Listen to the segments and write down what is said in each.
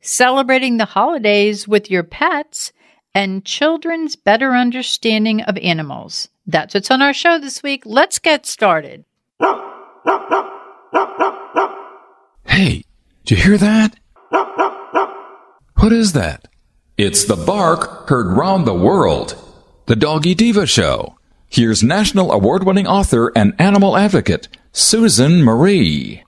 celebrating the holidays with your pets and children's better understanding of animals. That's what's on our show this week. Let's get started. Hey, did you hear that? What is that? It's the bark heard round the world. The Doggy Diva Show. Here's national award winning author and animal advocate, Susan Marie.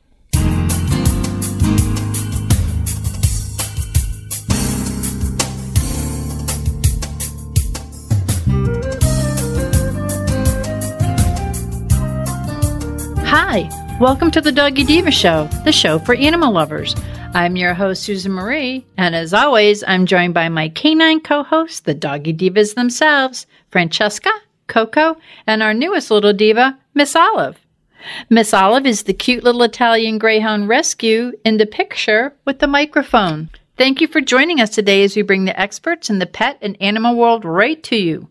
Hi, welcome to the Doggy Diva Show, the show for animal lovers. I'm your host, Susan Marie, and as always, I'm joined by my canine co hosts, the Doggy Divas themselves, Francesca, Coco, and our newest little diva, Miss Olive. Miss Olive is the cute little Italian Greyhound rescue in the picture with the microphone. Thank you for joining us today as we bring the experts in the pet and animal world right to you.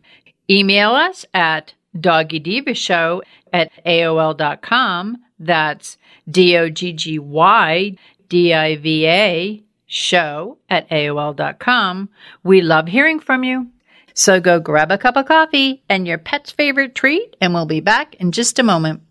Email us at doggydivashow at AOL.com. That's D O G G Y D I V A show at AOL.com. We love hearing from you. So go grab a cup of coffee and your pet's favorite treat, and we'll be back in just a moment.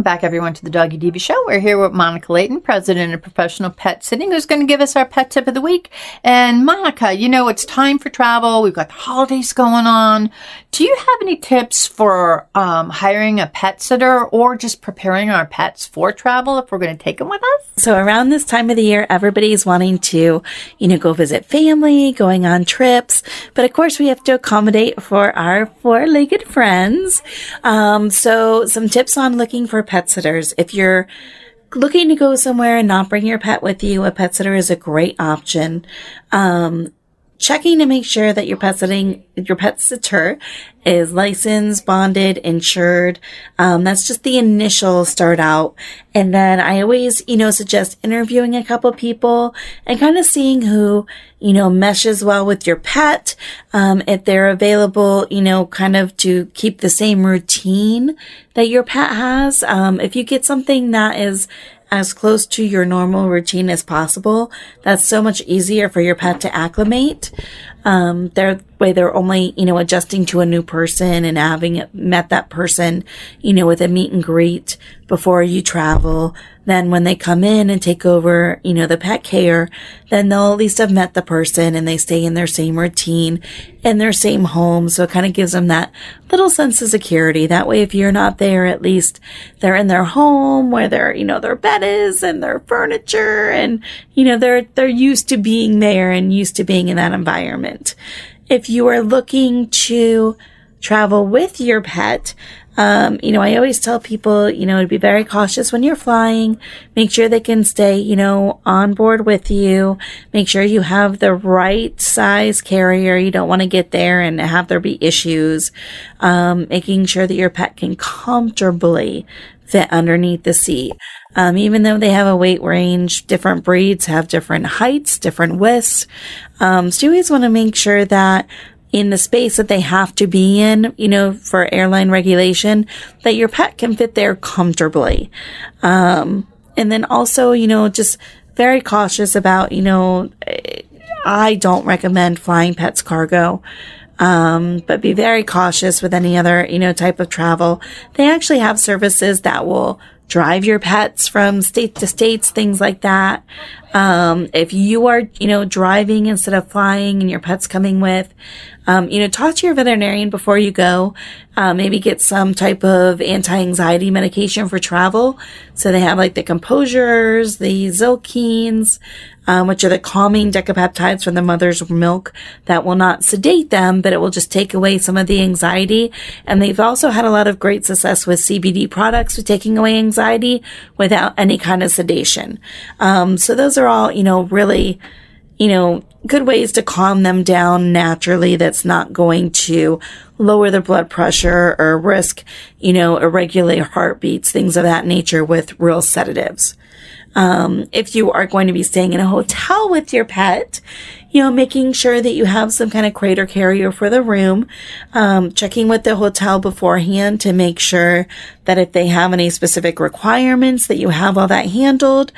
Welcome back, everyone, to the Doggy Diva Show. We're here with Monica Leighton, president of Professional Pet Sitting, who's going to give us our pet tip of the week. And Monica, you know, it's time for travel. We've got the holidays going on. Do you have any tips for um, hiring a pet sitter or just preparing our pets for travel if we're going to take them with us? So around this time of the year, everybody's wanting to, you know, go visit family, going on trips. But of course, we have to accommodate for our four-legged friends. Um, so some tips on looking for pet sitters. If you're looking to go somewhere and not bring your pet with you, a pet sitter is a great option. Um, checking to make sure that your pet sitting, your pet sitter is licensed, bonded, insured. Um, that's just the initial start out. And then I always, you know, suggest interviewing a couple people and kind of seeing who, you know, meshes well with your pet. Um, if they're available, you know, kind of to keep the same routine that your pet has. Um, if you get something that is as close to your normal routine as possible. That's so much easier for your pet to acclimate. Um, their way they're only, you know, adjusting to a new person and having met that person, you know, with a meet and greet before you travel. Then when they come in and take over, you know, the pet care, then they'll at least have met the person and they stay in their same routine in their same home. So it kind of gives them that little sense of security. That way, if you're not there, at least they're in their home where their, you know, their bed is and their furniture and, you know, they're, they're used to being there and used to being in that environment. If you are looking to travel with your pet, um, you know, I always tell people, you know, to be very cautious when you're flying. Make sure they can stay, you know, on board with you. Make sure you have the right size carrier. You don't want to get there and have there be issues. Um, making sure that your pet can comfortably fit underneath the seat. Um, even though they have a weight range, different breeds have different heights, different widths. Um, so you always want to make sure that in the space that they have to be in, you know, for airline regulation, that your pet can fit there comfortably. Um, and then also, you know, just very cautious about, you know, I don't recommend flying pets cargo. Um, but be very cautious with any other, you know, type of travel. They actually have services that will drive your pets from state to states, things like that. Um, if you are, you know, driving instead of flying and your pet's coming with, Um, you know, talk to your veterinarian before you go. Uh, maybe get some type of anti-anxiety medication for travel. So they have like the composures, the Zylkenes, um, which are the calming decapeptides from the mother's milk that will not sedate them, but it will just take away some of the anxiety. And they've also had a lot of great success with CBD products with taking away anxiety without any kind of sedation. Um, so those are all, you know, really, you know, good ways to calm them down naturally that's not going to lower their blood pressure or risk, you know, irregular heartbeats, things of that nature with real sedatives. Um, if you are going to be staying in a hotel with your pet, you know, making sure that you have some kind of crate or carrier for the room, um, checking with the hotel beforehand to make sure that if they have any specific requirements that you have all that handled.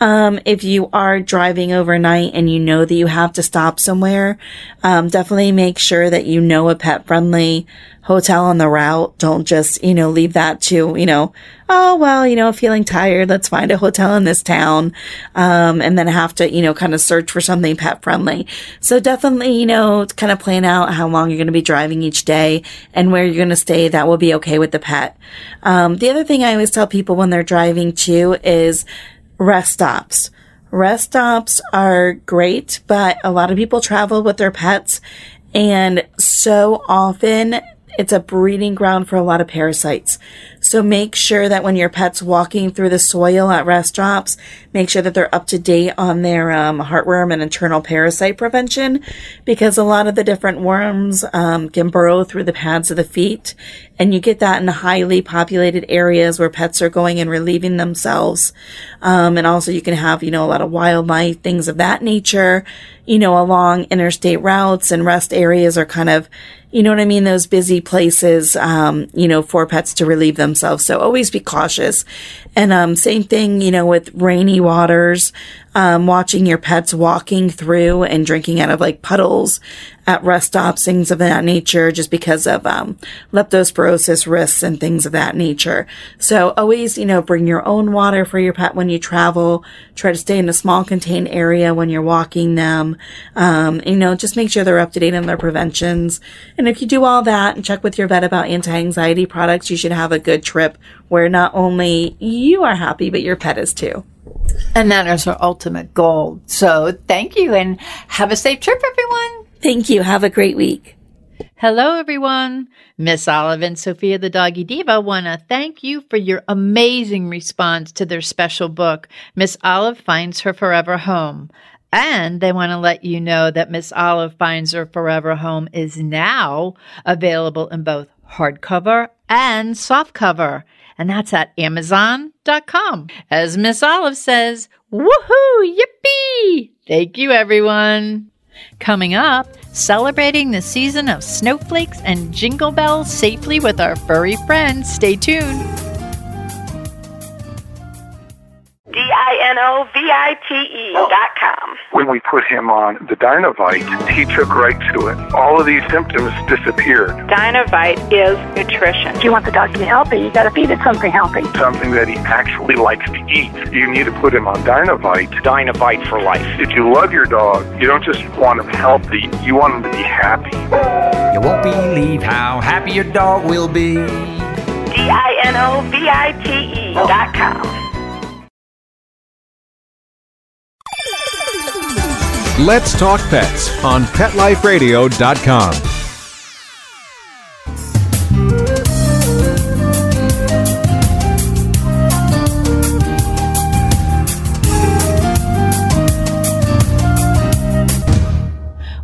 Um, if you are driving overnight and you know that you have to stop somewhere, um, definitely make sure that you know a pet friendly hotel on the route. Don't just, you know, leave that to, you know, oh, well, you know, feeling tired. Let's find a hotel in this town. Um, and then have to, you know, kind of search for something pet friendly. So definitely, you know, kind of plan out how long you're going to be driving each day and where you're going to stay. That will be okay with the pet. Um, Um, the other thing I always tell people when they're driving too is rest stops. Rest stops are great, but a lot of people travel with their pets and so often it's a breeding ground for a lot of parasites. So make sure that when your pet's walking through the soil at rest stops, make sure that they're up to date on their um, heartworm and internal parasite prevention because a lot of the different worms um, can burrow through the pads of the feet. And you get that in highly populated areas where pets are going and relieving themselves. Um, and also you can have, you know, a lot of wildlife, things of that nature, you know, along interstate routes and rest areas are kind of you know what I mean? Those busy places, um, you know, for pets to relieve themselves. So always be cautious. And, um, same thing, you know, with rainy waters um, watching your pets walking through and drinking out of like puddles at rest stops, things of that nature, just because of um, leptospirosis risks and things of that nature. So always, you know, bring your own water for your pet when you travel. Try to stay in a small contained area when you're walking them. Um, you know, just make sure they're up to date on their preventions. And if you do all that and check with your vet about anti-anxiety products, you should have a good trip where not only you are happy, but your pet is too. And that is our ultimate goal. So thank you and have a safe trip, everyone. Thank you. Have a great week. Hello, everyone. Miss Olive and Sophia the Doggy Diva want to thank you for your amazing response to their special book, Miss Olive Finds Her Forever Home. And they want to let you know that Miss Olive Finds Her Forever Home is now available in both hardcover and softcover and that's at amazon.com. As Miss Olive says, woohoo, yippee! Thank you, everyone. Coming up, celebrating the season of snowflakes and jingle bells safely with our furry friends. Stay tuned. D-I-N-O-V-I-T-E oh. dot com. When we put him on the Dinovite, he took right to it. All of these symptoms disappeared. Dinovite is nutrition. If you want the dog to be healthy, you got to feed it something healthy. Something that he actually likes to eat. You need to put him on Dinovite. Dinovite for life. If you love your dog, you don't just want him healthy, you want him to be happy. You won't believe how happy your dog will be. D-I-N-O-V-I-T-E oh. dot com. Let's Talk Pets on PetLifeRadio.com.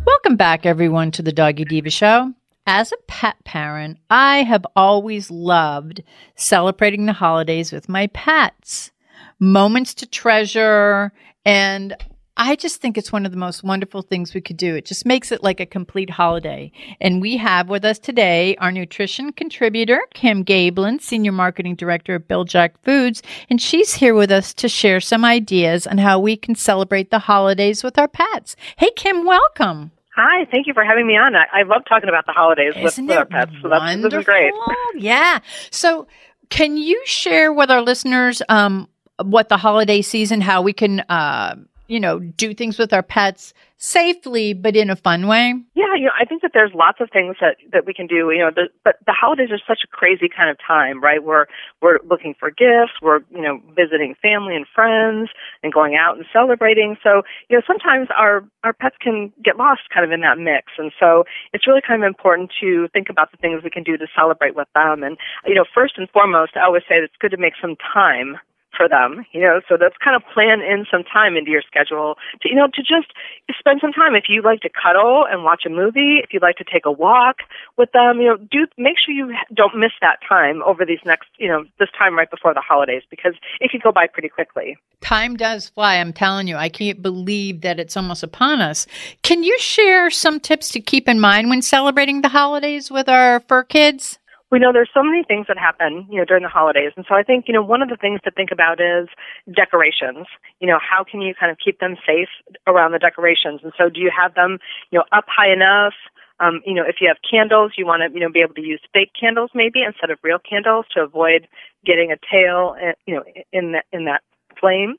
Welcome back, everyone, to the Doggy Diva Show. As a pet parent, I have always loved celebrating the holidays with my pets. Moments to treasure, and I just think it's one of the most wonderful things we could do. It just makes it like a complete holiday. And we have with us today our nutrition contributor, Kim Gaebelein, Senior Marketing Director at Bil-Jac Foods. And she's here with us to share some ideas on how we can celebrate the holidays with our pets. Hey, Kim, welcome. Hi, thank you for having me on. I, I love talking about the holidays with, Isn't with our pets. So that's this is great. Yeah. So, can you share with our listeners um, what the holiday season, how we can uh, you know, do things with our pets safely, but in a fun way? Yeah, you know, I think that there's lots of things that that we can do. You know, the, but the holidays are such a crazy kind of time, right? We're we're looking for gifts, we're you know visiting family and friends, and going out and celebrating. So you know, sometimes our our pets can get lost kind of in that mix, and so it's really kind of important to think about the things we can do to celebrate with them. And you know, first and foremost, I always say it's good to make some time for them, you know, so that's kind of plan in some time into your schedule to, you know, to just spend some time. If you like to cuddle and watch a movie, if you'd like to take a walk with them, you know, do make sure you don't miss that time over these next, you know, this time right before the holidays because it can go by pretty quickly. Time does fly. I'm telling you, I can't believe that it's almost upon us. Can you share some tips to keep in mind when celebrating the holidays with our fur kids? We know there's so many things that happen, you know, during the holidays. And so I think, you know, one of the things to think about is decorations. You know, how can you kind of keep them safe around the decorations? And so do you have them, you know, up high enough? Um, you know, if you have candles, you want to, you know, be able to use fake candles maybe instead of real candles to avoid getting a tail, eh, you know, in that in that flame.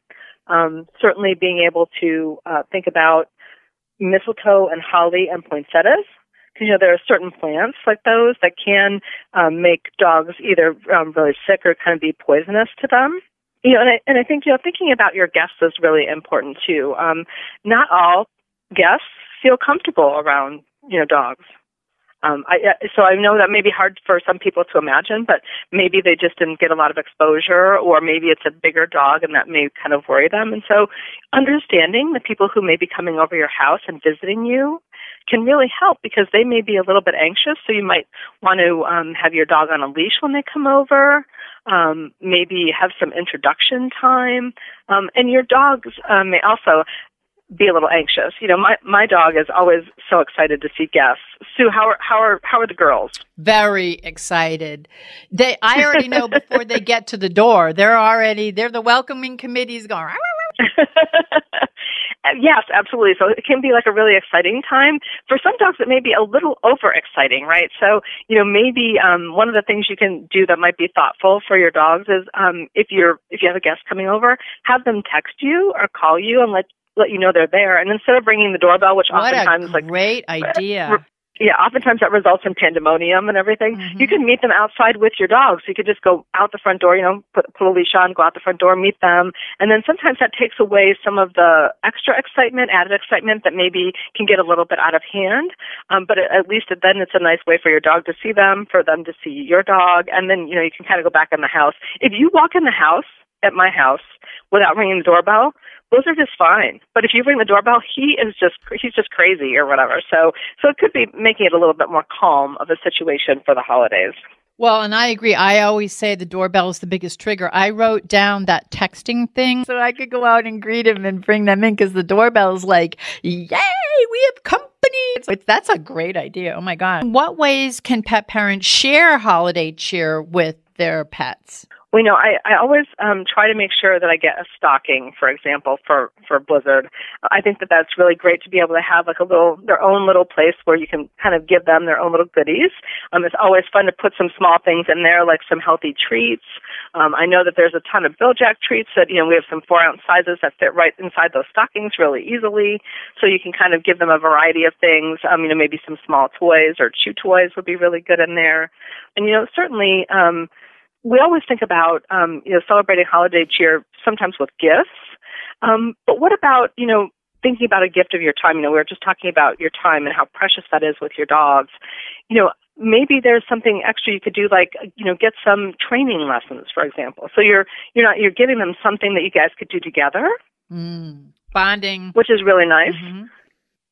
Um, certainly, being able to uh, think about mistletoe and holly and poinsettias you know there are certain plants like those that can um, make dogs either um, really sick or kind of be poisonous to them. You know, and I, and I think you know thinking about your guests is really important too. Um, not all guests feel comfortable around you know dogs. Um, I, so I know that may be hard for some people to imagine, but maybe they just didn't get a lot of exposure, or maybe it's a bigger dog and that may kind of worry them. And so, understanding the people who may be coming over your house and visiting you can really help because they may be a little bit anxious. So you might want to um, have your dog on a leash when they come over. Um, maybe have some introduction time, um, and your dogs um, may also be a little anxious. You know, my my dog is always so excited to see guests. Sue, how are how are how are the girls? Very excited. They I already know before they get to the door. They're already they're the welcoming committees going. yes, absolutely. So it can be like a really exciting time. For some dogs, it may be a little over exciting, right? So, you know, maybe um, one of the things you can do that might be thoughtful for your dogs is um, if you're if you have a guest coming over, have them text you or call you and let let you know they're there. And instead of ringing the doorbell, which what oftentimes a like great idea yeah, oftentimes that results in pandemonium and everything. Mm-hmm. You can meet them outside with your dogs. You could just go out the front door, you know, put, put a leash on, go out the front door, meet them. And then sometimes that takes away some of the extra excitement, added excitement that maybe can get a little bit out of hand. Um, but at least then it's a nice way for your dog to see them, for them to see your dog. And then, you know, you can kind of go back in the house. If you walk in the house, at my house, without ringing the doorbell, those are just fine. But if you ring the doorbell, he is just he's just crazy or whatever. So so it could be making it a little bit more calm of a situation for the holidays. Well, and I agree. I always say the doorbell is the biggest trigger. I wrote down that texting thing so I could go out and greet him and bring them in because the doorbell is like, yay, we have company. It's, that's a great idea. Oh my God. In what ways can pet parents share holiday cheer with their pets? Well, you know, I, I always um, try to make sure that I get a stocking, for example, for for Blizzard. I think that that's really great to be able to have like a little their own little place where you can kind of give them their own little goodies. Um, it's always fun to put some small things in there, like some healthy treats. Um, I know that there's a ton of Bil-Jac treats that you know we have some four ounce sizes that fit right inside those stockings really easily. So you can kind of give them a variety of things. Um, you know, maybe some small toys or chew toys would be really good in there. And you know, certainly. Um, we always think about um, you know celebrating holiday cheer sometimes with gifts, um, but what about you know thinking about a gift of your time? You know, we were just talking about your time and how precious that is with your dogs. You know, maybe there's something extra you could do, like you know, get some training lessons, for example. So you're you're not you're giving them something that you guys could do together. Mm, bonding, which is really nice. Mm-hmm.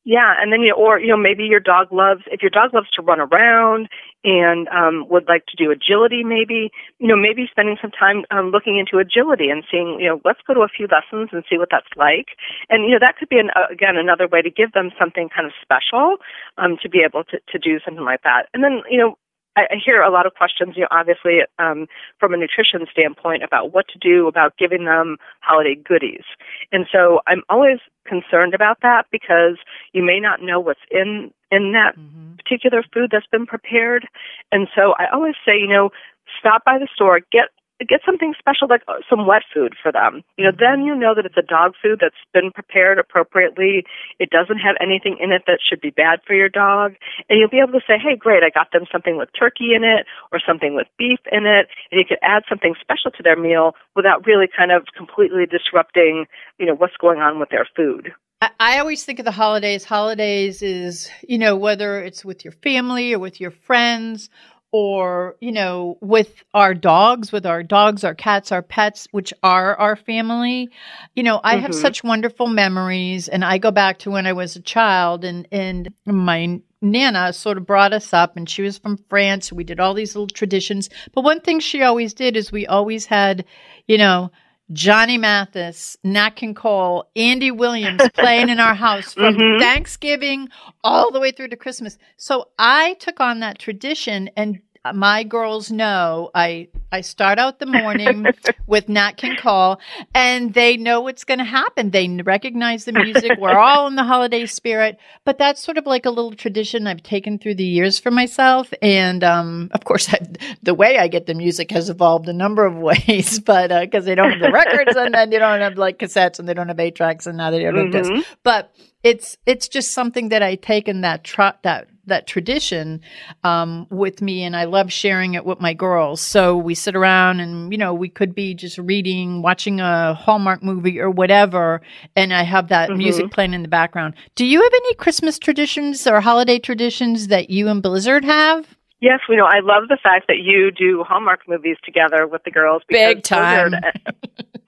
Yeah, and then you know, or you know maybe your dog loves if your dog loves to run around and um, would like to do agility, maybe you know maybe spending some time um, looking into agility and seeing you know let's go to a few lessons and see what that's like, and you know that could be an, uh, again another way to give them something kind of special um, to be able to to do something like that, and then you know I, hear a lot of questions, you know, obviously um, from a nutrition standpoint about what to do about giving them holiday goodies. And so I'm always concerned about that because you may not know what's in in that mm-hmm. particular food that's been prepared. And so I always say, you know, stop by the store, get get something special like uh, some wet food for them. You know, then you know that it's a dog food that's been prepared appropriately. It doesn't have anything in it that should be bad for your dog. And you'll be able to say, hey, great, I got them something with turkey in it or something with beef in it. And you could add something special to their meal without really kind of completely disrupting, you know, what's going on with their food. I always think of the holidays. Holidays is, you know, whether it's with your family or with your friends or you know with our dogs with our dogs our cats our pets which are our family you know i mm-hmm. have such wonderful memories and i go back to when i was a child and and my nana sort of brought us up and she was from france we did all these little traditions but one thing she always did is we always had you know Johnny Mathis, Nat King Cole, Andy Williams playing in our house from mm-hmm. Thanksgiving all the way through to Christmas. So I took on that tradition and my girls know I I start out the morning with Nat King Cole, and they know what's going to happen. They recognize the music. We're all in the holiday spirit, but that's sort of like a little tradition I've taken through the years for myself. And um, of course, I, the way I get the music has evolved a number of ways, but because uh, they don't have the records, and then they don't have like cassettes, and they don't have eight tracks, and now they don't mm-hmm. have this. But it's it's just something that I taken that tr- that that tradition um, with me, and I love sharing it with my girls. So we sit around, and you know, we could be just reading, watching a Hallmark movie or whatever, and I have that mm-hmm. music playing in the background. Do you have any Christmas traditions or holiday traditions that you and Blizzard have? Yes, we know. I love the fact that you do Hallmark movies together with the girls. Big time. Blizzard,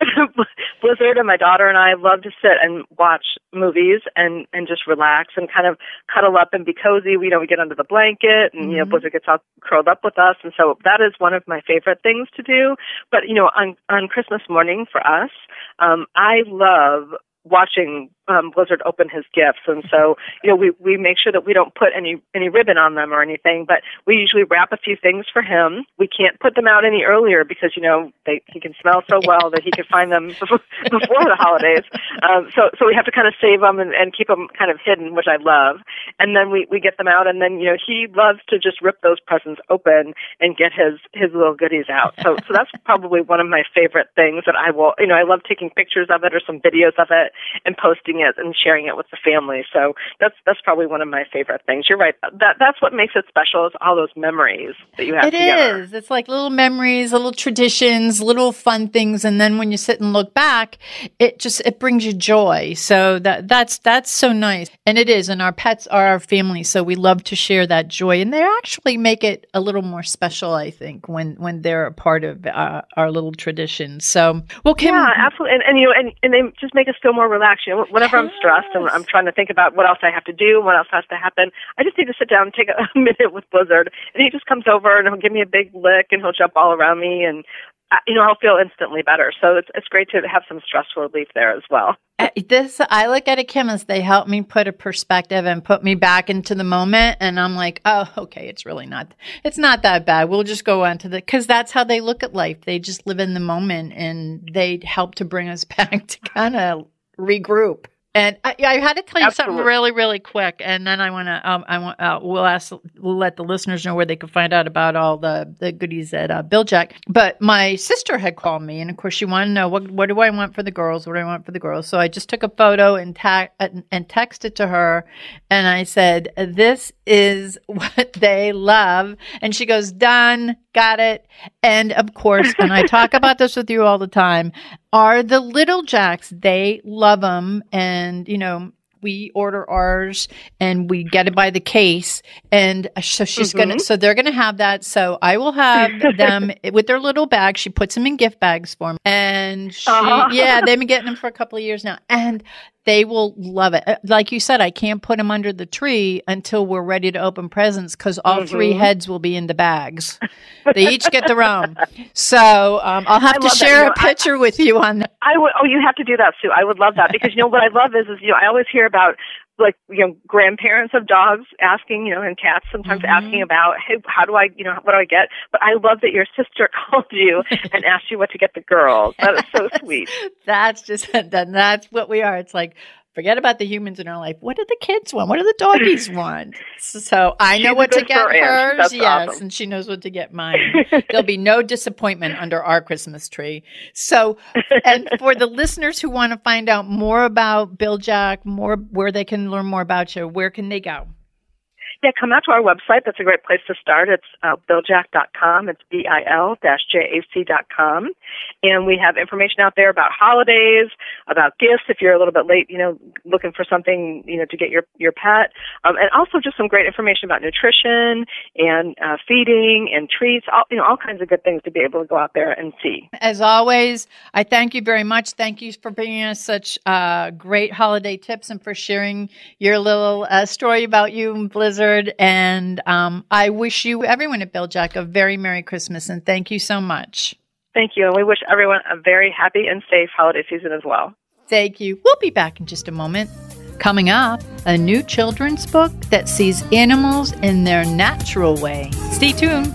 Blizzard and my daughter and I love to sit and watch movies and and just relax and kind of cuddle up and be cozy. We you know we get under the blanket and mm-hmm. you know mm-hmm. Blizzard gets all curled up with us, and so that is one of my favorite things to do. But you know on on Christmas morning for us, um, I love watching um, Blizzard open his gifts, and so you know we we make sure that we don't put any any ribbon on them or anything, but we usually wrap a few things for him. We can't put them out any earlier because you know they he can smell so well that he can find them before, the holidays. Um, so so we have to kind of save them and, and keep them kind of hidden, which I love. And then we we get them out, and then you know he loves to just rip those presents open and get his his little goodies out. So so that's probably one of my favorite things that I will you know I love taking pictures of it or some videos of it and posting it and sharing it with the family. So that's that's probably one of my favorite things. You're right. That that's what makes it special is all those memories that you have. It together. is. It's like little memories, little traditions, little fun things, and then when you sit and look back, it just it brings you joy. So that that's that's so nice, and it is. And our pets are our family, so we love to share that joy, and they actually make it a little more special. I think when when they're a part of uh, our little tradition. So well, Kim, yeah, absolutely, and, and you know, and, and they just make us feel more relaxed. You know, whenever whenever I'm stressed and I'm trying to think about what else I have to do, what else has to happen, I just need to sit down and take a minute with Blizzard, and he just comes over and he'll give me a big lick and he'll jump all around me and uh, you know I'll feel instantly better. So it's it's great to have some stress relief there as well. Uh, this I look at a chemist. They help me put a perspective and put me back into the moment, and I'm like, oh, okay, it's really not. It's not that bad. We'll just go on to the because that's how they look at life. They just live in the moment, and they help to bring us back to kind of regroup. And I, I, had to tell you Absolutely. something really, really quick, and then I want to. Um, I want. Uh, we'll ask. We'll let the listeners know where they can find out about all the the goodies at uh, Bil-Jac. But my sister had called me, and of course, she wanted to know what what do I want for the girls? What do I want for the girls? So I just took a photo and tag and, and texted to her, and I said, "This is what they love," and she goes, "Done, got it." And of course, and I talk about this with you all the time are the Little-Jacs. They love them. And, you know, we order ours and we get it by the case. And so she's mm-hmm. going to, so they're going to have that. So I will have them with their little bags. She puts them in gift bags for me. And she, uh-huh. yeah, they've been getting them for a couple of years now. And they will love it. Uh, like you said, I can't put them under the tree until we're ready to open presents because all mm-hmm. three heads will be in the bags. they each get their own. So um, I'll have I to share you know, a picture I, with you on that. I would. Oh, you have to do that, Sue. I would love that because you know what I love is is you know I always hear about like you know grandparents of dogs asking you know and cats sometimes mm-hmm. asking about hey how do i you know what do i get? But i love that your sister called you and asked you what to get the girls. That is so sweet. That's just that that's what we are. It's like Forget about the humans in our life. What do the kids want? What do the doggies want? So I know She's what to get hers. That's yes, awesome. and she knows what to get mine. There'll be no disappointment under our Christmas tree. So, and for the listeners who want to find out more about Bil-Jac, more where they can learn more about you, where can they go? Yeah, come out to our website. That's a great place to start. It's uh, biljac.com. It's B-I-L-J-A-C.com. And we have information out there about holidays, about gifts if you're a little bit late, you know, looking for something, you know, to get your, your pet. Um, and also just some great information about nutrition and uh, feeding and treats, all, you know, all kinds of good things to be able to go out there and see. As always, I thank you very much. Thank you for bringing us such uh, great holiday tips and for sharing your little uh, story about you and Blizzard. And um, I wish you, everyone at Bil-Jac, a very Merry Christmas and thank you so much. Thank you. And we wish everyone a very happy and safe holiday season as well. Thank you. We'll be back in just a moment. Coming up, a new children's book that sees animals in their natural way. Stay tuned.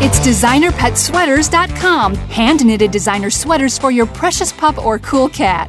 It's designerpetsweaters.com. Hand knitted designer sweaters for your precious pup or cool cat.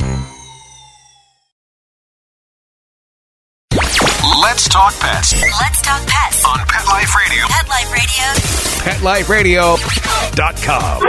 Let's talk pets Let's talk pets on Pet Life Radio. Pet Life Radio. PetLifeRadio.com.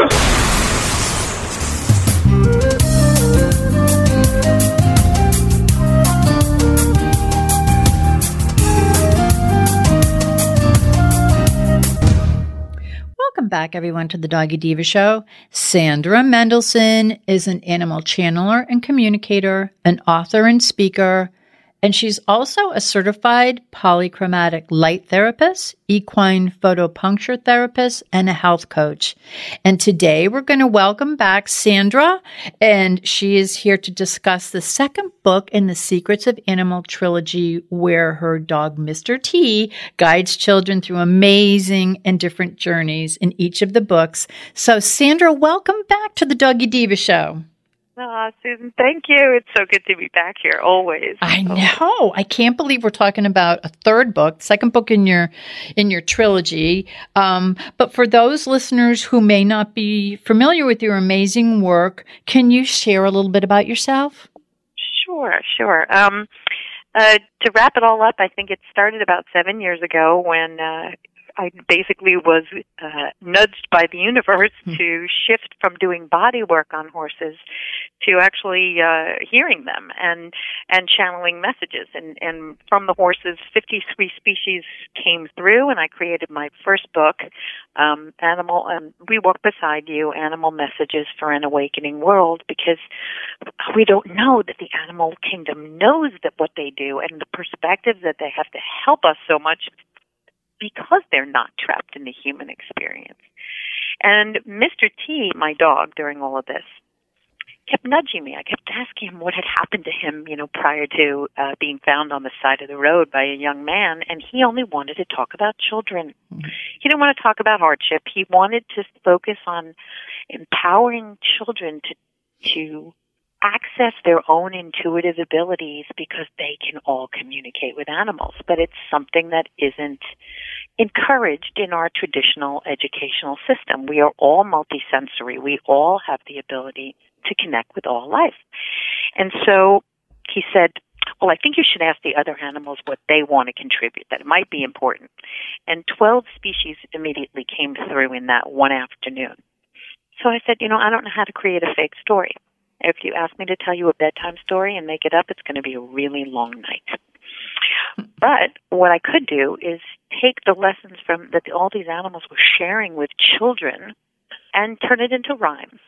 Welcome back, everyone, to the Doggy Diva Show. Sandra Mendelson is an animal channeler and communicator, an author and speaker, and she's also a certified polychromatic light therapist, equine photopuncture therapist, and a health coach. And today we're going to welcome back Sandra, and she is here to discuss the second book in the Secrets of Animal trilogy, where her dog, Mr. T, guides children through amazing and different journeys in each of the books. So, Sandra, welcome back to the Doggy Diva Show. Ah, Susan, thank you. It's so good to be back here always. I know. I can't believe we're talking about a third book, second book in your in your trilogy. Um, but for those listeners who may not be familiar with your amazing work, can you share a little bit about yourself? Sure, sure. Um, uh, to wrap it all up, I think it started about seven years ago when uh, I basically was uh, nudged by the universe to shift from doing body work on horses to actually uh, hearing them and and channeling messages. And and from the horses, 53 species came through, and I created my first book, um, Animal. And we walk beside you, Animal Messages for an Awakening World, because we don't know that the animal kingdom knows that what they do and the perspectives that they have to help us so much because they're not trapped in the human experience. And Mr. T, my dog, during all of this, kept nudging me. I kept asking him what had happened to him, you know, prior to uh, being found on the side of the road by a young man, and he only wanted to talk about children. He didn't want to talk about hardship. He wanted to focus on empowering children to to access their own intuitive abilities because they can all communicate with animals, but it's something that isn't encouraged in our traditional educational system. We are all multisensory. We all have the ability to connect with all life. And so he said, well, I think you should ask the other animals what they want to contribute, that might be important. And 12 species immediately came through in that one afternoon. So I said, you know, I don't know how to create a fake story. If you ask me to tell you a bedtime story and make it up, it's going to be a really long night. But what I could do is take the lessons from that all these animals were sharing with children and turn it into rhyme.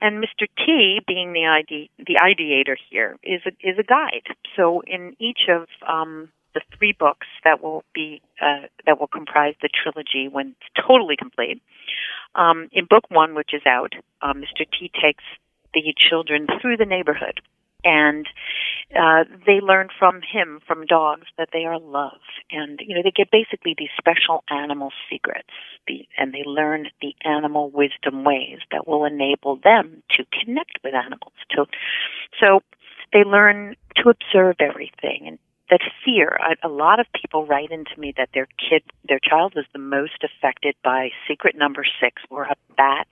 And Mr. T, being the ide- the ideator here, is a, is a guide. So in each of um, the three books that will be uh, that will comprise the trilogy when it's totally complete, um, in book one, which is out, um, Mr. T takes the children through the neighborhood and uh, they learn from him, from dogs, that they are loved, and you know they get basically these special animal secrets, the, and they learn the animal wisdom ways that will enable them to connect with animals. To, so they learn to observe everything and that fear. A, a lot of people write into me that their kid, their child, was the most affected by secret number six, or a bat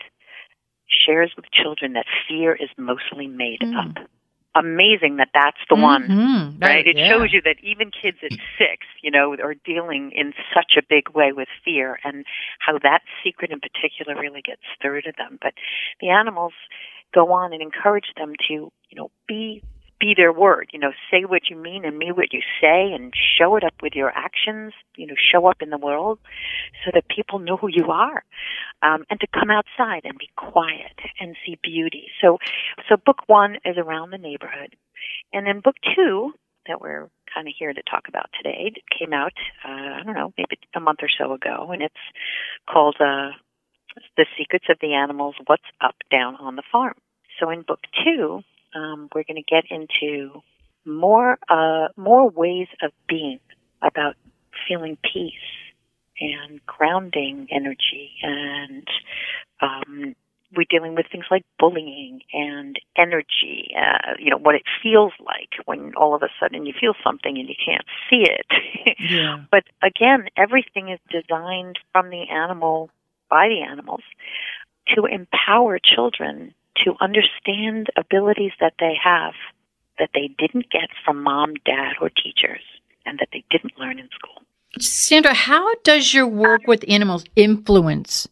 shares with children that fear is mostly made mm. up amazing that that's the one, mm-hmm. right? It yeah. shows you that even kids at six, you know, are dealing in such a big way with fear and how that secret in particular really gets through to them. But the animals go on and encourage them to, you know, be be their word. You know, say what you mean and mean what you say and show it up with your actions, you know, show up in the world so that people know who you are. Um, and to come outside and be quiet and see beauty. So, so book one is around the neighborhood. And then book two, that we're kind of here to talk about today, came out, uh, I don't know, maybe a month or so ago, and it's called, uh, The Secrets of the Animals What's Up Down on the Farm. So in book two, um, we're going to get into more uh, more ways of being about feeling peace and grounding energy and um, we're dealing with things like bullying and energy, uh, you know, what it feels like when all of a sudden you feel something and you can't see it. Yeah. but again, everything is designed from the animal, by the animals, to empower children to understand abilities that they have that they didn't get from mom, dad, or teachers, and that they didn't learn in school. Sandra, how does your work with animals influence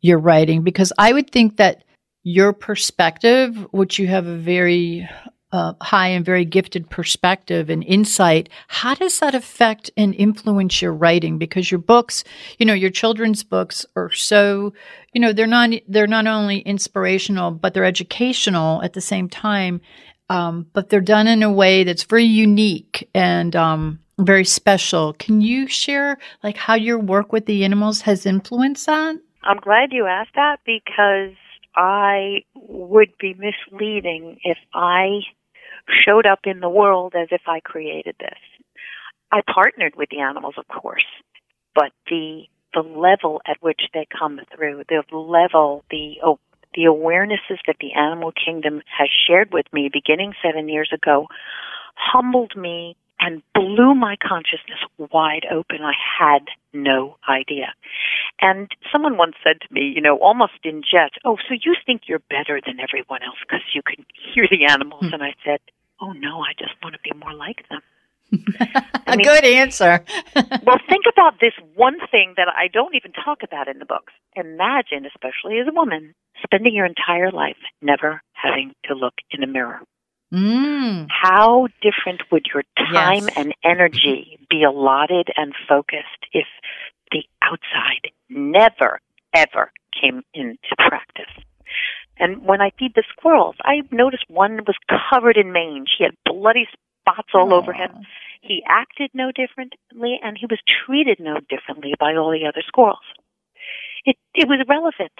your writing? Because I would think that your perspective, which you have a very uh, high and very gifted perspective and insight, how does that affect and influence your writing? Because your books, you know, your children's books are so, you know, they're not they're not only inspirational but they're educational at the same time. Um, but they're done in a way that's very unique and um, very special. Can you share like how your work with the animals has influenced that? I'm glad you asked that because I would be misleading if I showed up in the world as if I created this. I partnered with the animals, of course, but the the level at which they come through, the level, the oh, the awarenesses that the animal kingdom has shared with me beginning seven years ago humbled me and blew my consciousness wide open. I had no idea. And someone once said to me, you know, almost in jest, Oh, so you think you're better than everyone else because you can hear the animals? Hmm. And I said, Oh, no, I just want to be more like them. A mean, good answer. well, think about this one thing that I don't even talk about in the books. Imagine, especially as a woman, spending your entire life never having to look in a mirror. Mm. How different would your time Yes. and energy be allotted and focused if the outside never, ever came into practice? And when I feed the squirrels, I noticed one was covered in mange. He had bloody spots all over him. He acted no differently, and he was treated no differently by all the other squirrels. It it was relevant.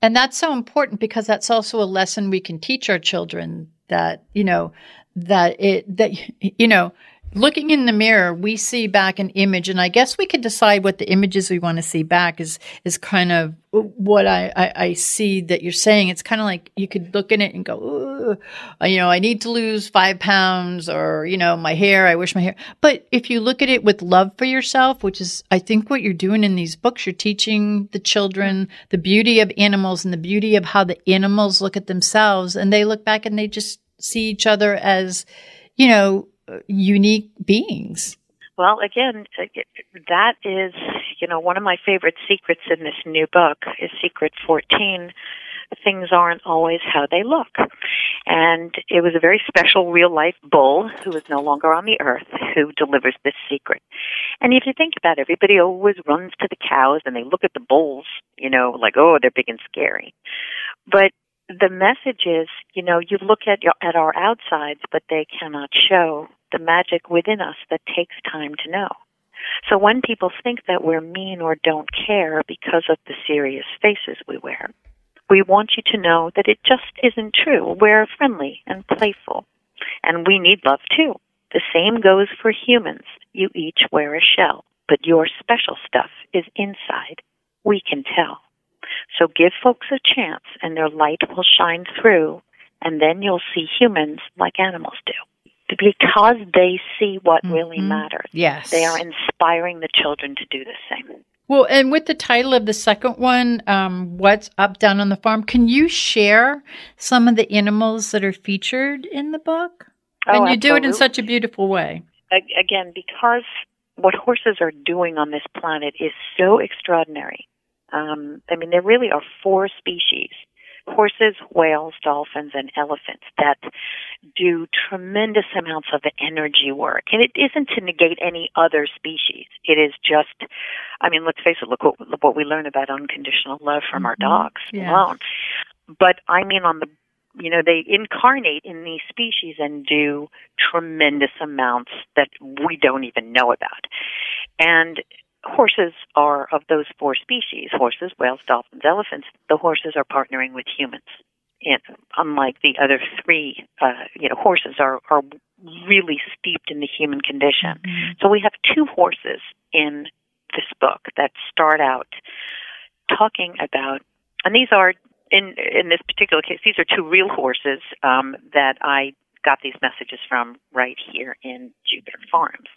And that's so important because that's also a lesson we can teach our children that, you know, that it, that, you know, looking in the mirror, we see back an image, and I guess we could decide what the images we want to see back is is kind of what I, I, I see that you're saying. It's kind of like you could look in it and go, you know, I need to lose five pounds, or you know, my hair. I wish my hair. But if you look at it with love for yourself, which is I think what you're doing in these books, you're teaching the children the beauty of animals and the beauty of how the animals look at themselves, and they look back and they just see each other as, you know, unique beings. Well, again, that is, you know, one of my favorite secrets in this new book is Secret 14. Things aren't always how they look. And it was a very special real life bull who is no longer on the earth who delivers this secret. And if you think about it, everybody always runs to the cows and they look at the bulls, you know, like, oh, they're big and scary. But the message is, you know, you look at your, at our outsides, but they cannot show the magic within us that takes time to know. So when people think that we're mean or don't care because of the serious faces we wear, We want you to know that it just isn't true. We're friendly and playful, and we need love too. The same goes for humans. You each wear a shell, but your special stuff is inside. We can tell. So give folks a chance, and their light will shine through, and then you'll see humans like animals do because they see what mm-hmm. really matters. Yes. They are inspiring the children to do the same. Well, and with the title of the second one, um, What's Up Down on the Farm, can you share some of the animals that are featured in the book? Oh, and you absolutely. do it in such a beautiful way. Again, because what horses are doing on this planet is so extraordinary. Um, I mean, there really are four species horses, whales, dolphins, and elephants that do tremendous amounts of energy work. And it isn't to negate any other species. It is just, I mean, let's face it, look what, look what we learn about unconditional love from our Mm-hmm. dogs Yeah. alone. But I mean, on the you know, they incarnate in these species and do tremendous amounts that we don't even know about. And horses are of those four species horses, whales, dolphins, elephants. The horses are partnering with humans. And unlike the other three, uh, you know, horses are, are really steeped in the human condition. So we have two horses in this book that start out talking about, and these are in in this particular case, these are two real horses um, that I got these messages from right here in Jupiter Farms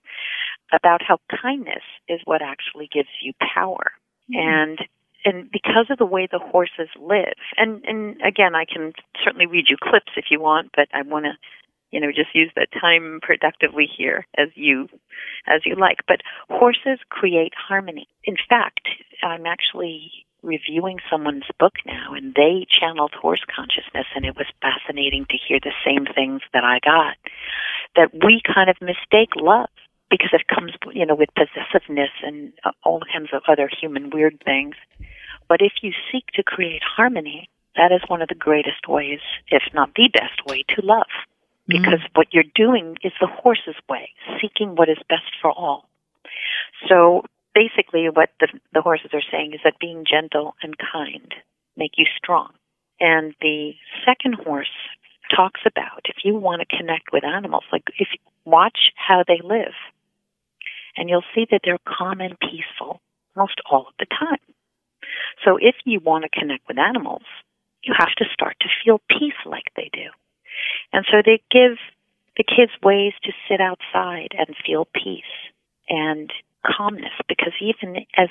about how kindness is what actually gives you power, mm-hmm. and and because of the way the horses live, and and again, I can certainly read you clips if you want, but I want to you know just use that time productively here as you as you like. But horses create harmony. In fact i'm actually reviewing someone's book now and they channeled horse consciousness and it was fascinating to hear the same things that i got that we kind of mistake love because it comes you know with possessiveness and all kinds of other human weird things. But if you seek to create harmony that is one of the greatest ways if not the best way to love. Mm. Because what you're doing is the horse's way, seeking what is best for all. So basically, what the, the horses are saying is that being gentle and kind make you strong. And the second horse talks about if you want to connect with animals, like if watch how they live, and you'll see that they're calm and peaceful most all of the time. So if you want to connect with animals, you have to start to feel peace like they do. And so they give the kids ways to sit outside and feel peace and calmness because even as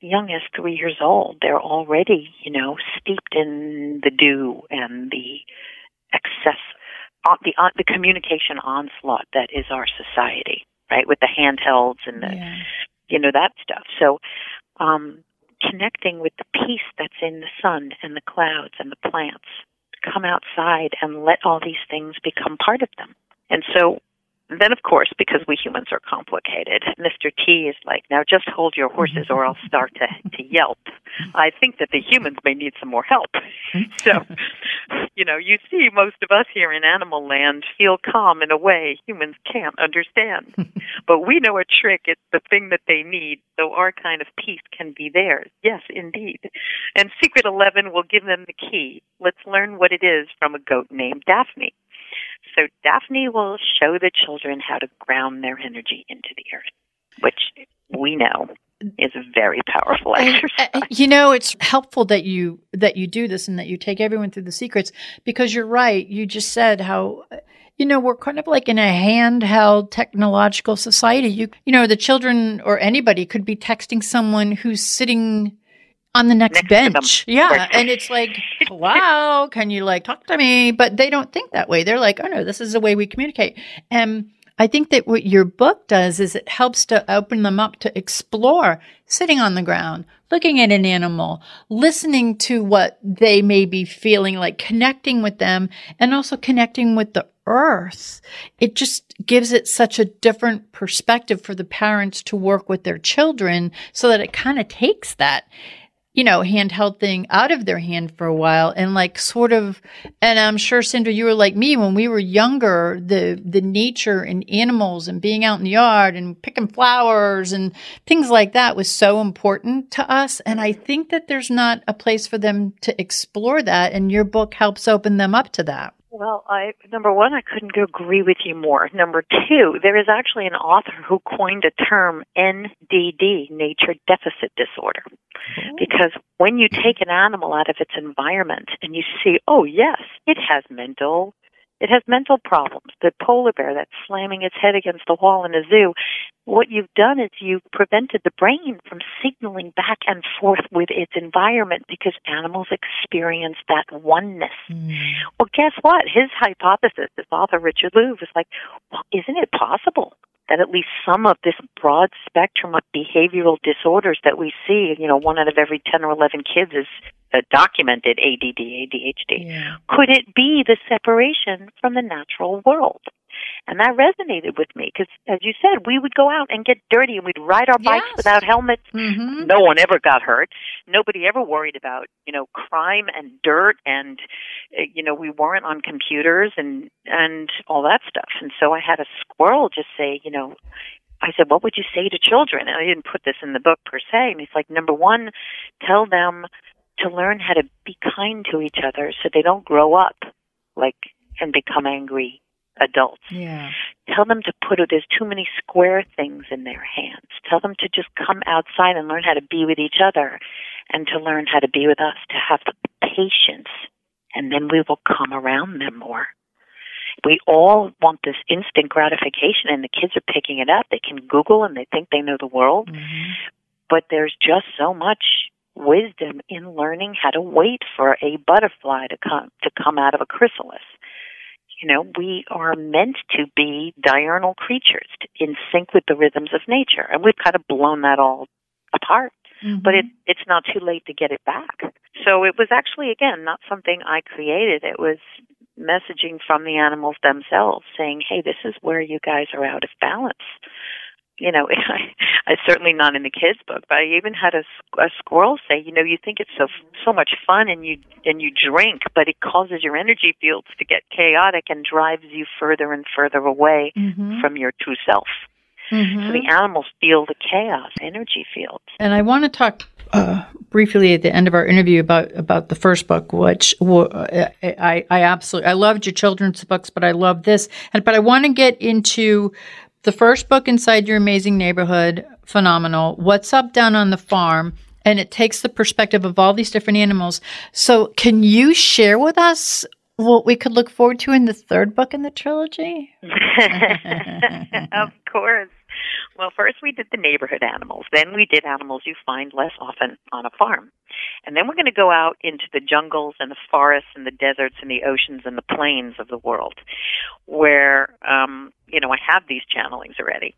young as three years old, they're already, you know, steeped in the dew and the excess, uh, the, uh, the communication onslaught that is our society, right? With the handhelds and the, Yeah. you know, that stuff. So, um, connecting with the peace that's in the sun and the clouds and the plants come outside and let all these things become part of them. And so then, of course, because we humans are complicated, Mr. T is like, now just hold your horses or I'll start to, to yelp. I think that the humans may need some more help. so, you know, you see most of us here in animal land feel calm in a way humans can't understand. but we know a trick. It's the thing that they need. So our kind of peace can be theirs. Yes, indeed. And Secret 11 will give them the key. Let's learn what it is from a goat named Daphne. So Daphne will show the children how to ground their energy into the earth, which we know is a very powerful exercise. And, uh, you know, it's helpful that you that you do this and that you take everyone through the secrets because you're right. You just said how you know we're kind of like in a handheld technological society. You you know the children or anybody could be texting someone who's sitting on the next, Next bench. Yeah, and it's like, hello, can you like talk to me? But they don't think that way. They're like, oh no, this is the way we communicate. And I think that what your book does is it helps to open them up to explore sitting on the ground, looking at an animal, listening to what they may be feeling, like connecting with them and also connecting with the earth. It just gives it such a different perspective for the parents to work with their children so that it kind of takes that you know, handheld thing out of their hand for a while and like sort of and I'm sure Sandra, you were like me when we were younger, the the nature and animals and being out in the yard and picking flowers and things like that was so important to us and I think that there's not a place for them to explore that and your book helps open them up to that. Well, I number one, I couldn't agree with you more. Number two, there is actually an author who coined a term NDD, nature deficit disorder, oh. because when you take an animal out of its environment and you see, oh yes, it has mental it has mental problems. The polar bear that's slamming its head against the wall in a zoo. What you've done is you've prevented the brain from signaling back and forth with its environment because animals experience that oneness. Mm. Well, guess what? His hypothesis, this author Richard Louv, is like, well, isn't it possible that at least some of this broad spectrum of behavioral disorders that we see, you know, one out of every 10 or 11 kids is uh, documented ADD, ADHD. Yeah. Could it be the separation from the natural world? And that resonated with me because, as you said, we would go out and get dirty and we'd ride our bikes yes. without helmets. Mm-hmm. No one ever got hurt. Nobody ever worried about, you know, crime and dirt and, uh, you know, we weren't on computers and, and all that stuff. And so I had a squirrel just say, you know, I said, what would you say to children? And I didn't put this in the book per se. And he's like, number one, tell them to learn how to be kind to each other so they don't grow up like and become angry adults. Yeah. Tell them to put it, there's too many square things in their hands. Tell them to just come outside and learn how to be with each other and to learn how to be with us, to have the patience and then we will come around them more. We all want this instant gratification and the kids are picking it up. They can Google and they think they know the world. Mm-hmm. But there's just so much wisdom in learning how to wait for a butterfly to come to come out of a chrysalis. You know, we are meant to be diurnal creatures in sync with the rhythms of nature, and we've kind of blown that all apart. Mm-hmm. But it, it's not too late to get it back. So it was actually, again, not something I created. It was messaging from the animals themselves saying, hey, this is where you guys are out of balance you know, I, I certainly not in the kids' book, but I even had a, a squirrel say, you know, you think it's so so much fun and you and you drink, but it causes your energy fields to get chaotic and drives you further and further away mm-hmm. from your true self. Mm-hmm. So the animals feel the chaos energy fields. And I want to talk uh, briefly at the end of our interview about about the first book, which uh, I I absolutely I loved your children's books, but I love this. And but I want to get into the first book inside your amazing neighborhood, phenomenal. What's up down on the farm? And it takes the perspective of all these different animals. So, can you share with us what we could look forward to in the third book in the trilogy? of course. Well, first we did the neighborhood animals. Then we did animals you find less often on a farm. And then we're going to go out into the jungles and the forests and the deserts and the oceans and the plains of the world where, um, you know, I have these channelings already.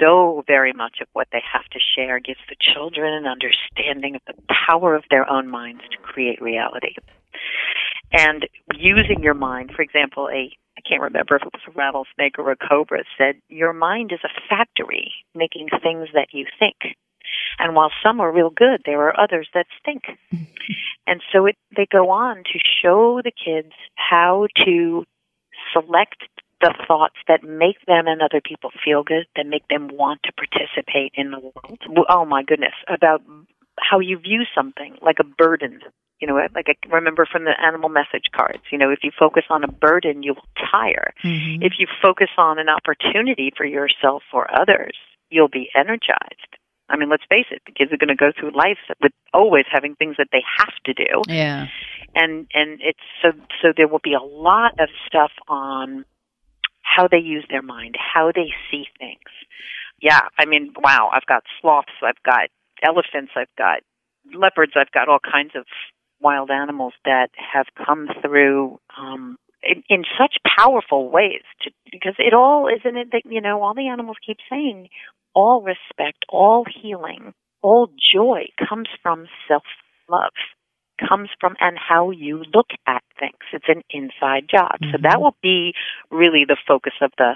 So very much of what they have to share gives the children an understanding of the power of their own minds to create reality. And using your mind, for example, a can't remember if it was a rattlesnake or a cobra, said, Your mind is a factory making things that you think. And while some are real good, there are others that stink. and so it, they go on to show the kids how to select the thoughts that make them and other people feel good, that make them want to participate in the world. Oh my goodness, about how you view something like a burden you know, like I remember from the animal message cards, you know, if you focus on a burden, you will tire. Mm-hmm. If you focus on an opportunity for yourself or others, you'll be energized. I mean, let's face it, the kids are going to go through life with always having things that they have to do. Yeah. And and it's so so there will be a lot of stuff on how they use their mind, how they see things. Yeah, I mean, wow, I've got sloths, I've got elephants, I've got leopards, I've got all kinds of wild animals that have come through um, in, in such powerful ways. To, because it all isn't it that you know all the animals keep saying all respect, all healing, all joy comes from self love comes from and how you look at things. It's an inside job. Mm-hmm. So that will be really the focus of the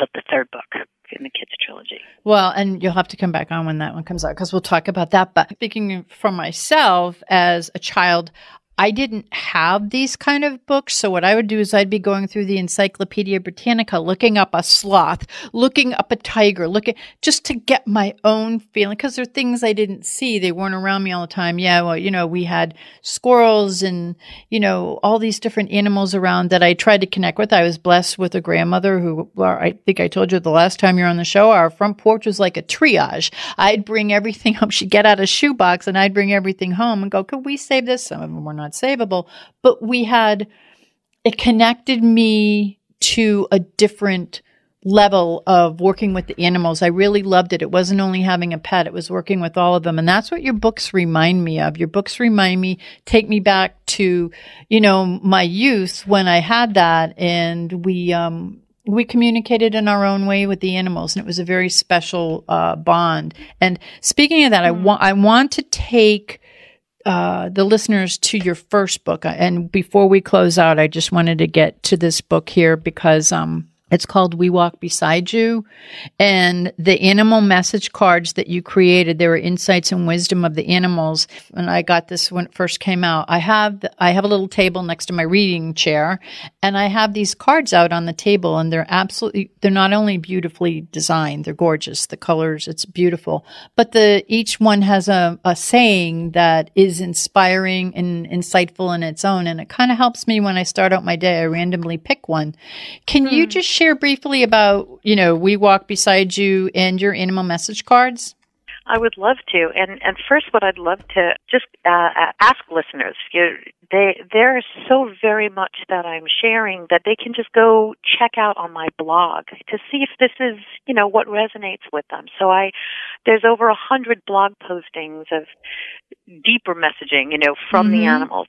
of the third book in the kids trilogy. Well, and you'll have to come back on when that one comes out because we'll talk about that. But speaking for myself as a child, I didn't have these kind of books. So what I would do is I'd be going through the Encyclopedia Britannica, looking up a sloth, looking up a tiger, looking just to get my own feeling because they're things I didn't see. They weren't around me all the time. Yeah, well, you know, we had squirrels and, you know, all these different animals around that I tried to connect with. I was blessed with a grandmother who, well, I think I told you the last time you're on the show, our front porch was like a triage. I'd bring everything home. She'd get out a shoebox and I'd bring everything home and go, could we save this? Some of them were not not savable, but we had, it connected me to a different level of working with the animals. I really loved it. It wasn't only having a pet, it was working with all of them. And that's what your books remind me of. Your books remind me, take me back to, you know, my youth when I had that and we, um, we communicated in our own way with the animals and it was a very special uh, bond. And speaking of that, mm-hmm. I want I want to take uh, the listeners to your first book. And before we close out, I just wanted to get to this book here because um, it's called We Walk Beside You. And the animal message cards that you created, there were insights and wisdom of the animals. And I got this when it first came out. I have, I have a little table next to my reading chair and I have these cards out on the table and they're absolutely, they're not only beautifully designed, they're gorgeous. The colors, it's beautiful, but the, each one has a, a saying that is inspiring and insightful in its own. And it kind of helps me when I start out my day. I randomly pick one. Can you hmm. just share briefly about, you know, We Walk Beside You and your animal message cards? I would love to. And and first, what I'd love to just uh, ask listeners, you, they there's so very much that I'm sharing that they can just go check out on my blog to see if this is you know what resonates with them. So I there's over a hundred blog postings of deeper messaging, you know, from mm-hmm. the animals.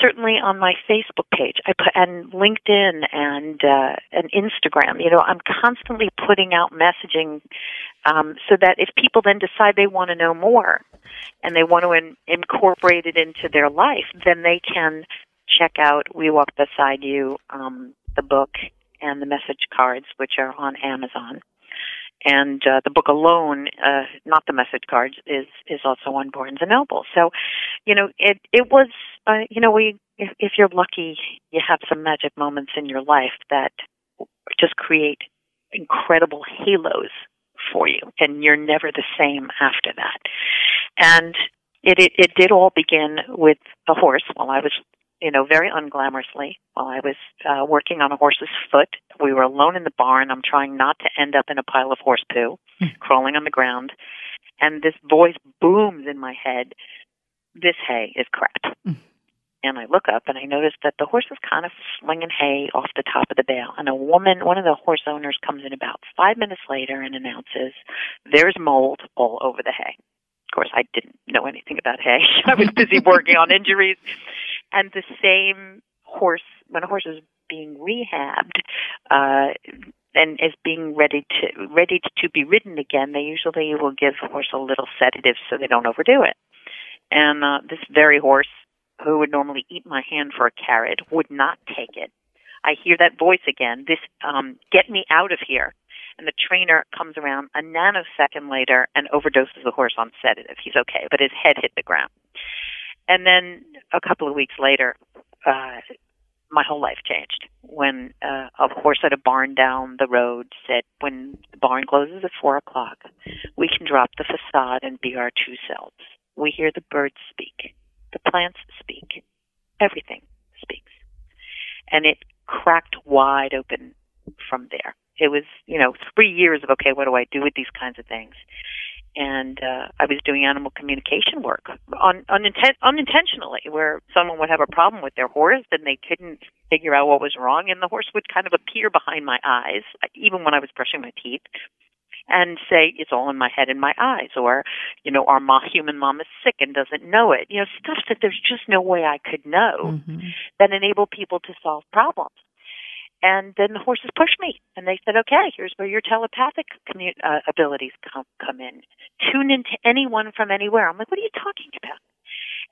Certainly on my Facebook page, I put and LinkedIn and uh, and Instagram. You know, I'm constantly putting out messaging um, so that if people then decide they want to know more and they want to in, incorporate it into their life, then they can check out We Walk Beside You, um, the book, and the message cards, which are on Amazon. And uh, the book alone, uh, not the message cards, is is also on Barnes and Noble. So, you know, it it was, uh, you know, we if, if you're lucky, you have some magic moments in your life that just create incredible halos for you, and you're never the same after that. And it, it, it did all begin with a horse while I was, you know, very unglamorously while I was uh, working on a horse's foot. We were alone in the barn. I'm trying not to end up in a pile of horse poo, hmm. crawling on the ground, and this voice booms in my head. This hay is crap. Mm and I look up and I notice that the horse is kind of slinging hay off the top of the bale. And a woman, one of the horse owners, comes in about five minutes later and announces, "There's mold all over the hay." Of course, I didn't know anything about hay. I was busy working on injuries. And the same horse, when a horse is being rehabbed, uh, and is being ready to ready to be ridden again, they usually will give horse a little sedative so they don't overdo it. And uh, this very horse who would normally eat my hand for a carrot would not take it. I hear that voice again. This, um, get me out of here. And the trainer comes around a nanosecond later and overdoses the horse on sedative. He's okay, but his head hit the ground. And then a couple of weeks later, uh, my whole life changed when uh, a horse at a barn down the road said, "When the barn closes at four o'clock, we can drop the facade and be our true selves. We hear the birds speak. The plants speak. Everything speaks. And it cracked wide open from there. It was, you know, three years of, okay, what do I do with these kinds of things? And uh, I was doing animal communication work on, uninten- unintentionally, where someone would have a problem with their horse and they couldn't figure out what was wrong, and the horse would kind of appear behind my eyes, even when I was brushing my teeth, and say it's all in my head and my eyes or you know our ma- human mom is sick and doesn't know it you know stuff that there's just no way i could know mm-hmm. that enable people to solve problems and then the horses pushed me and they said okay here's where your telepathic commu- uh, abilities come come in. Tune into anyone from anywhere. I'm like what are you talking about?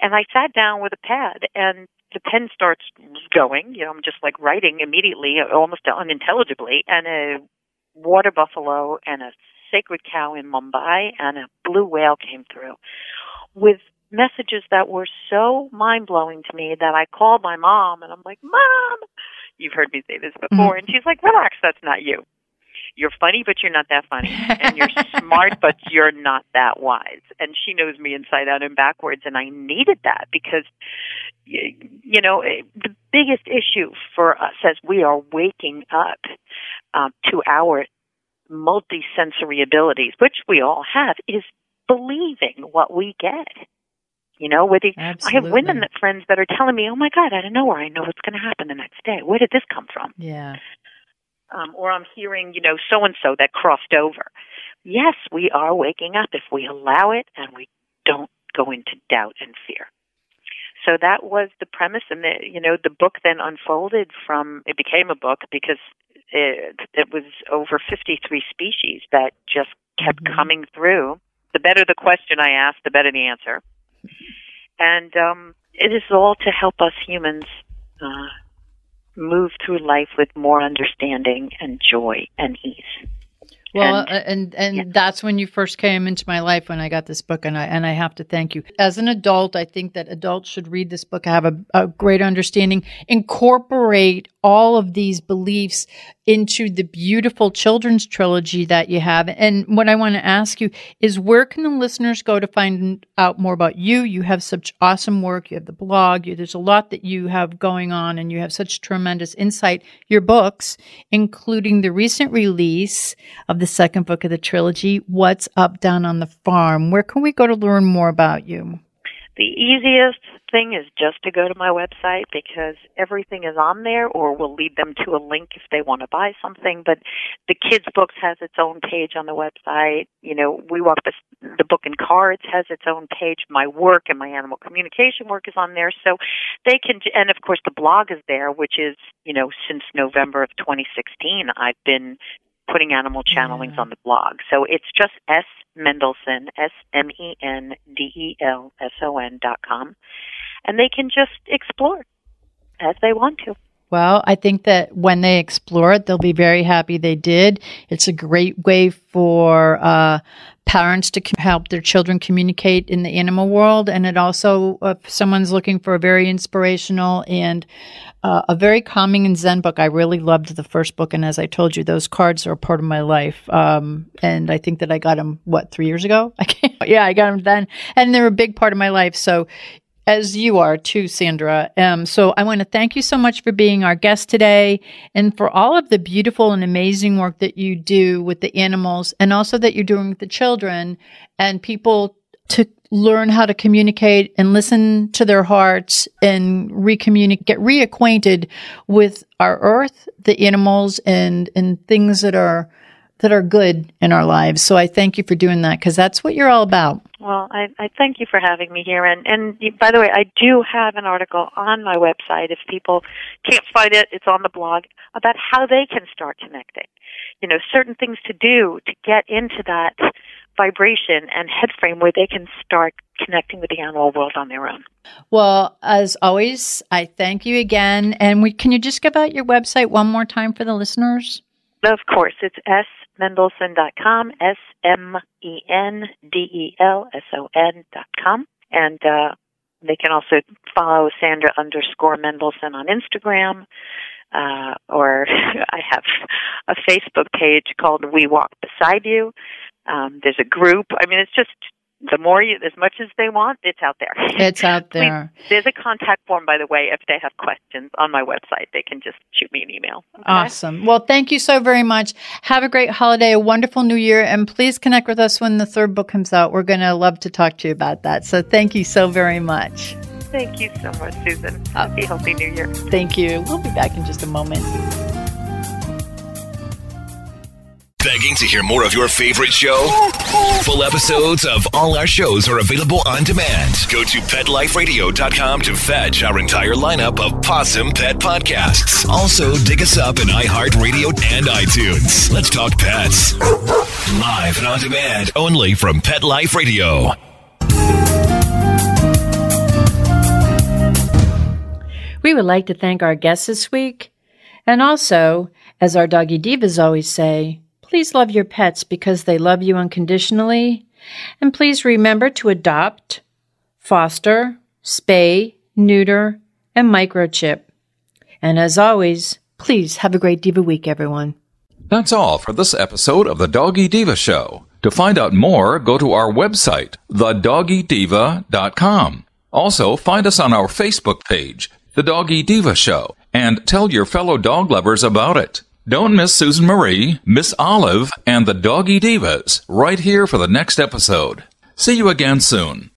And i sat down with a pad and the pen starts going you know i'm just like writing immediately almost unintelligibly and a water buffalo and a sacred cow in Mumbai and a blue whale came through with messages that were so mind blowing to me that I called my mom and I'm like, Mom, you've heard me say this before. Mm-hmm. And she's like, Relax, that's not you. You're funny, but you're not that funny. And you're smart, but you're not that wise. And she knows me inside out and backwards. And I needed that because, you know, eh, the biggest issue for us as we are waking up um, to our multisensory abilities, which we all have, is believing what we get. You know, with the, I have women that friends that are telling me, "Oh my God, I don't know where I know what's going to happen the next day. Where did this come from?" Yeah. Um, or I'm hearing, you know, so and so that crossed over. Yes, we are waking up if we allow it and we don't go into doubt and fear. So that was the premise, and the, you know, the book then unfolded from. It became a book because it, it was over 53 species that just kept mm-hmm. coming through. The better the question I asked, the better the answer. And um, it is all to help us humans uh, move through life with more understanding and joy and ease. Well, and and, and yeah. that's when you first came into my life when I got this book, and I and I have to thank you. As an adult, I think that adults should read this book, I have a, a great understanding, incorporate all of these beliefs into the beautiful children's trilogy that you have. And what I want to ask you is where can the listeners go to find out more about you? You have such awesome work. You have the blog. You, there's a lot that you have going on and you have such tremendous insight. Your books, including the recent release of the second book of the trilogy, What's Up Down on the Farm. Where can we go to learn more about you? The easiest thing is just to go to my website because everything is on there or we'll lead them to a link if they want to buy something. But the kids' books has its own page on the website. You know, we walk the, the book in cards has its own page. My work and my animal communication work is on there. So they can, and of course the blog is there, which is, you know, since November of 2016, I've been putting animal channelings yeah. on the blog. So it's just S Mendelson, S M E N D E L S O N dot com. And they can just explore as they want to. Well, I think that when they explore it, they'll be very happy they did. It's a great way for uh, parents to help their children communicate in the animal world. And it also, if someone's looking for a very inspirational and uh, a very calming and zen book, I really loved the first book. And as I told you, those cards are a part of my life. Um, and I think that I got them, what, three years ago? I yeah, I got them then. And they're a big part of my life. So as you are too, Sandra. Um, so I want to thank you so much for being our guest today and for all of the beautiful and amazing work that you do with the animals and also that you're doing with the children and people to learn how to communicate and listen to their hearts and recommunicate, get reacquainted with our earth, the animals and, and things that are that are good in our lives. So I thank you for doing that because that's what you're all about. Well, I, I thank you for having me here. And, and by the way, I do have an article on my website. If people can't find it, it's on the blog about how they can start connecting. You know, certain things to do to get into that vibration and head frame where they can start connecting with the animal world on their own. Well, as always, I thank you again. And we, can you just give out your website one more time for the listeners? Of course, it's S mendelson.com, S M E N D E L S O N.com. And uh, they can also follow Sandra underscore Mendelson on Instagram. Uh, or I have a Facebook page called We Walk Beside You. Um, there's a group. I mean, it's just the more you, as much as they want, it's out there. It's out there. We, there's a contact form, by the way, if they have questions on my website, they can just shoot me an email. Okay? Awesome. Well, thank you so very much. Have a great holiday, a wonderful new year, and please connect with us when the third book comes out. We're going to love to talk to you about that. So thank you so very much. Thank you so much, Susan. Uh, Happy, healthy new year. Thank you. We'll be back in just a moment. Begging to hear more of your favorite show? Full episodes of all our shows are available on demand. Go to PetLifeRadio.com to fetch our entire lineup of Pawsome Pet podcasts. Also, dig us up in iHeartRadio and iTunes. Let's talk pets. Live and on demand only from Pet Life Radio. We would like to thank our guests this week. And also, as our doggy divas always say, Please love your pets because they love you unconditionally. And please remember to adopt, foster, spay, neuter, and microchip. And as always, please have a great Diva week, everyone. That's all for this episode of the Doggy Diva Show. To find out more, go to our website, thedoggydiva.com. Also, find us on our Facebook page, The Doggy Diva Show, and tell your fellow dog lovers about it. Don't miss Susan Marie, Miss Olive, and the Doggy Divas right here for the next episode. See you again soon.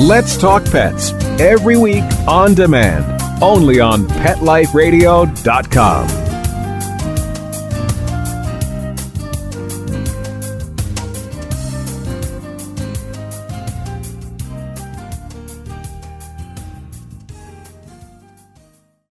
Let's Talk Pets every week on demand, only on PetLifeRadio.com.